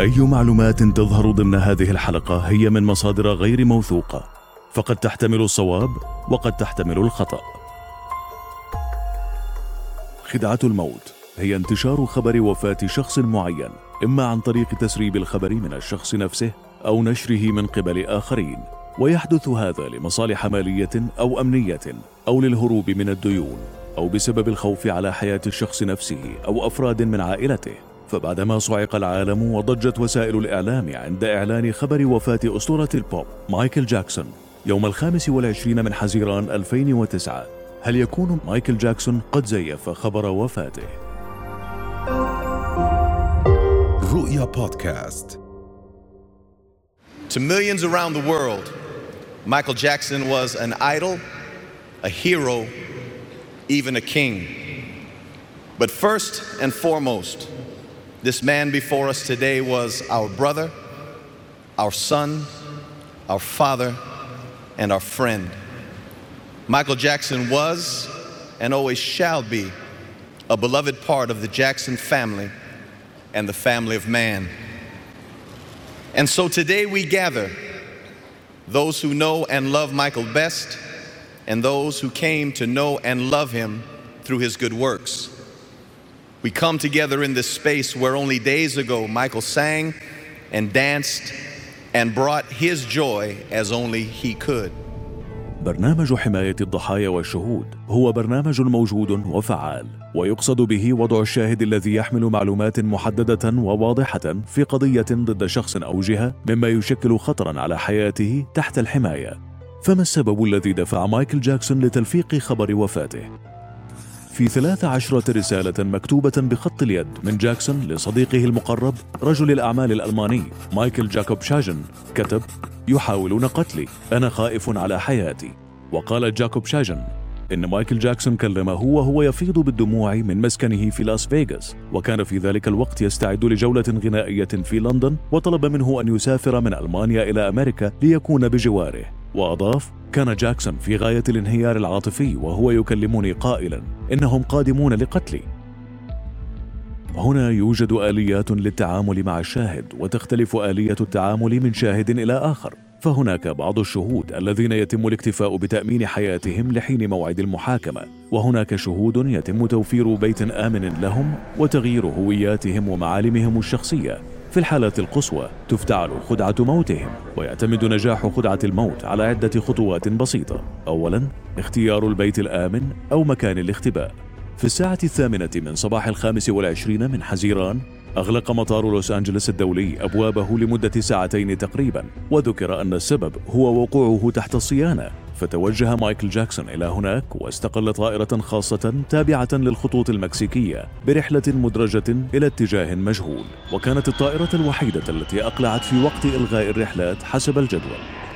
أي معلومات تظهر ضمن هذه الحلقة هي من مصادر غير موثوقة فقد تحتمل الصواب وقد تحتمل الخطأ. خدعة الموت هي انتشار خبر وفاة شخص معين إما عن طريق تسريب الخبر من الشخص نفسه أو نشره من قبل آخرين ويحدث هذا لمصالح مالية أو أمنية أو للهروب من الديون أو بسبب الخوف على حياة الشخص نفسه أو أفراد من عائلته. فبعدما صعق العالم وضجت وسائل الإعلام عند إعلان خبر وفاة أسطورة البوب مايكل جاكسون يوم الخامس والعشرين من حزيران 2009 هل يكون مايكل جاكسون قد زيف خبر وفاته؟ رؤيا بودكاست To millions around the world, Michael Jackson was an idol, a hero, even a king. But first and foremost, this man before us today was our brother, our son, our father, and our friend. Michael Jackson was and always shall be a beloved part of the Jackson family and the family of man. And so today we gather those who know and love Michael best and those who came to know and love him through his good works. We come together in this space where only days ago Michael sang and danced and brought his joy as only he could. برنامج حماية الضحايا والشهود هو برنامج موجود وفعال ويقصد به وضع الشاهد الذي يحمل معلومات محددة وواضحة في قضية ضد شخص أو جهة مما يشكل خطرا على حياته تحت الحماية فما السبب الذي دفع مايكل جاكسون لتلفيق خبر وفاته؟ في ثلاث عشرة رسالة مكتوبة بخط اليد من جاكسون لصديقه المقرب رجل الأعمال الألماني مايكل جاكوب شاجن كتب يحاولون قتلي أنا خائف على حياتي. وقال جاكوب شاجن إن مايكل جاكسون كلمه وهو يفيض بالدموع من مسكنه في لاس فيغاس وكان في ذلك الوقت يستعد لجولة غنائية في لندن وطلب منه أن يسافر من ألمانيا إلى أمريكا ليكون بجواره. وأضاف كان جاكسون في غاية الانهيار العاطفي وهو يكلمني قائلا إنهم قادمون لقتلي. هنا يوجد آليات للتعامل مع الشاهد وتختلف آلية التعامل من شاهد إلى آخر. فهناك بعض الشهود الذين يتم الاكتفاء بتأمين حياتهم لحين موعد المحاكمة. وهناك شهود يتم توفير بيت آمن لهم وتغيير هوياتهم ومعالمهم الشخصية. في الحالات القصوى تفتعل خدعة موتهم ويعتمد نجاح خدعة الموت على عدة خطوات بسيطة. أولا اختيار البيت الآمن أو مكان الاختباء. في الساعة الثامنة من صباح الخامس والعشرين من حزيران أغلق مطار لوس أنجلس الدولي أبوابه لمدة ساعتين تقريبا وذكر أن السبب هو وقوعه تحت الصيانة. فتوجه مايكل جاكسون إلى هناك واستقل طائرة خاصة تابعة للخطوط المكسيكية برحلة مدرجة إلى اتجاه مجهول. وكانت الطائرة الوحيدة التي أقلعت في وقت إلغاء الرحلات حسب الجدول.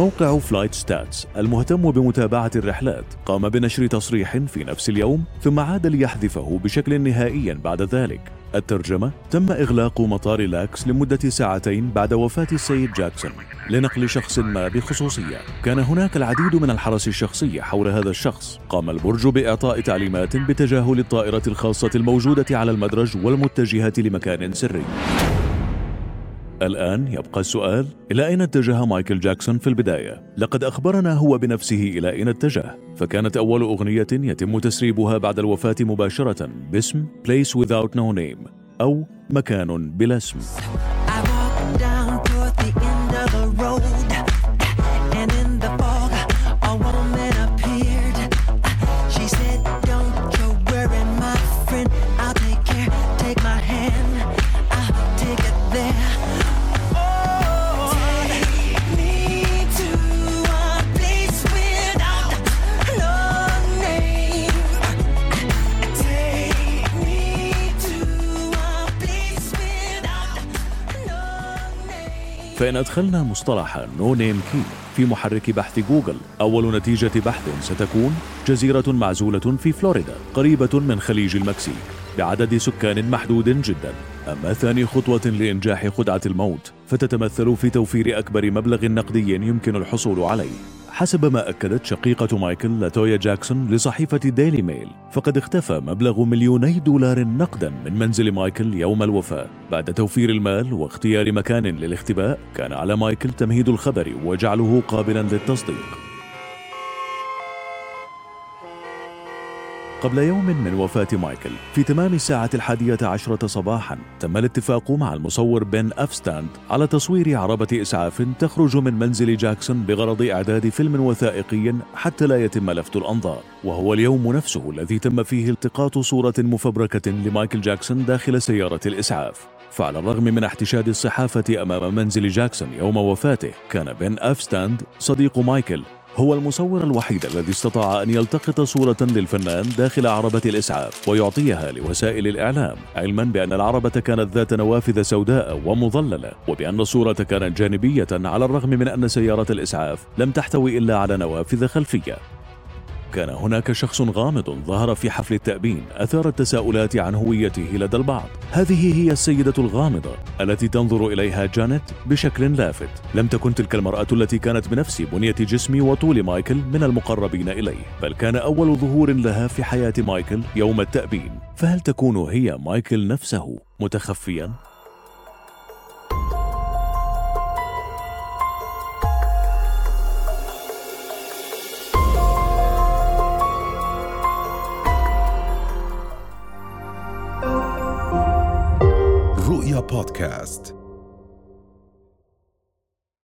موقع FlightStats المهتم بمتابعة الرحلات. قام بنشر تصريح في نفس اليوم ثم عاد ليحذفه بشكل نهائي بعد ذلك. الترجمة تم إغلاق مطار LAX لمدة ساعتين بعد وفاة السيد جاكسون لنقل شخص ما بخصوصية. كان هناك العديد من الحرس الشخصي حول هذا الشخص. قام البرج بإعطاء تعليمات بتجاهل الطائرة الخاصة الموجودة على المدرج والمتجهة لمكان سري. الآن يبقى السؤال إلى أين اتجه مايكل جاكسون في البداية؟ لقد أخبرنا هو بنفسه إلى أين اتجه فكانت أول أغنية يتم تسريبها بعد الوفاة مباشرة باسم Place Without No Name أو مكان بلا اسم فإن أدخلنا مصطلح No Name Key في محرك بحث جوجل أول نتيجة بحث ستكون جزيرة معزولة في فلوريدا قريبة من خليج المكسيك بعدد سكان محدود جدا. أما ثاني خطوة لإنجاح خدعة الموت فتتمثل في توفير أكبر مبلغ نقدي يمكن الحصول عليه. حسب ما أكدت شقيقة مايكل لاتويا جاكسون لصحيفة ديلي ميل فقد اختفى مبلغ مليوني دولار نقدا من منزل مايكل يوم الوفاة. بعد توفير المال واختيار مكان للاختباء كان على مايكل تمهيد الخبر وجعله قابلا للتصديق. قبل يوم من وفاة مايكل في تمام الساعة الحادية عشرة صباحا تم الاتفاق مع المصور بن أفستاند على تصوير عربة إسعاف تخرج من منزل جاكسون بغرض إعداد فيلم وثائقي حتى لا يتم لفت الأنظار. وهو اليوم نفسه الذي تم فيه التقاط صورة مفبركة لمايكل جاكسون داخل سيارة الإسعاف. فعلى الرغم من احتشاد الصحافة أمام منزل جاكسون يوم وفاته كان بن أفستاند صديق مايكل هو المصور الوحيد الذي استطاع أن يلتقط صورة للفنان داخل عربة الإسعاف ويعطيها لوسائل الإعلام علما بأن العربة كانت ذات نوافذ سوداء ومظللة وبأن الصورة كانت جانبية على الرغم من أن سيارة الإسعاف لم تحتوي إلا على نوافذ خلفية. كان هناك شخص غامض ظهر في حفل التأبين أثار التساؤلات عن هويته لدى البعض. هذه هي السيدة الغامضة التي تنظر إليها جانيت بشكل لافت. لم تكن تلك المرأة التي كانت بنفس بنية جسم وطول مايكل من المقربين إليه بل كان أول ظهور لها في حياة مايكل يوم التأبين. فهل تكون هي مايكل نفسه متخفيا؟ رؤيا بودكاست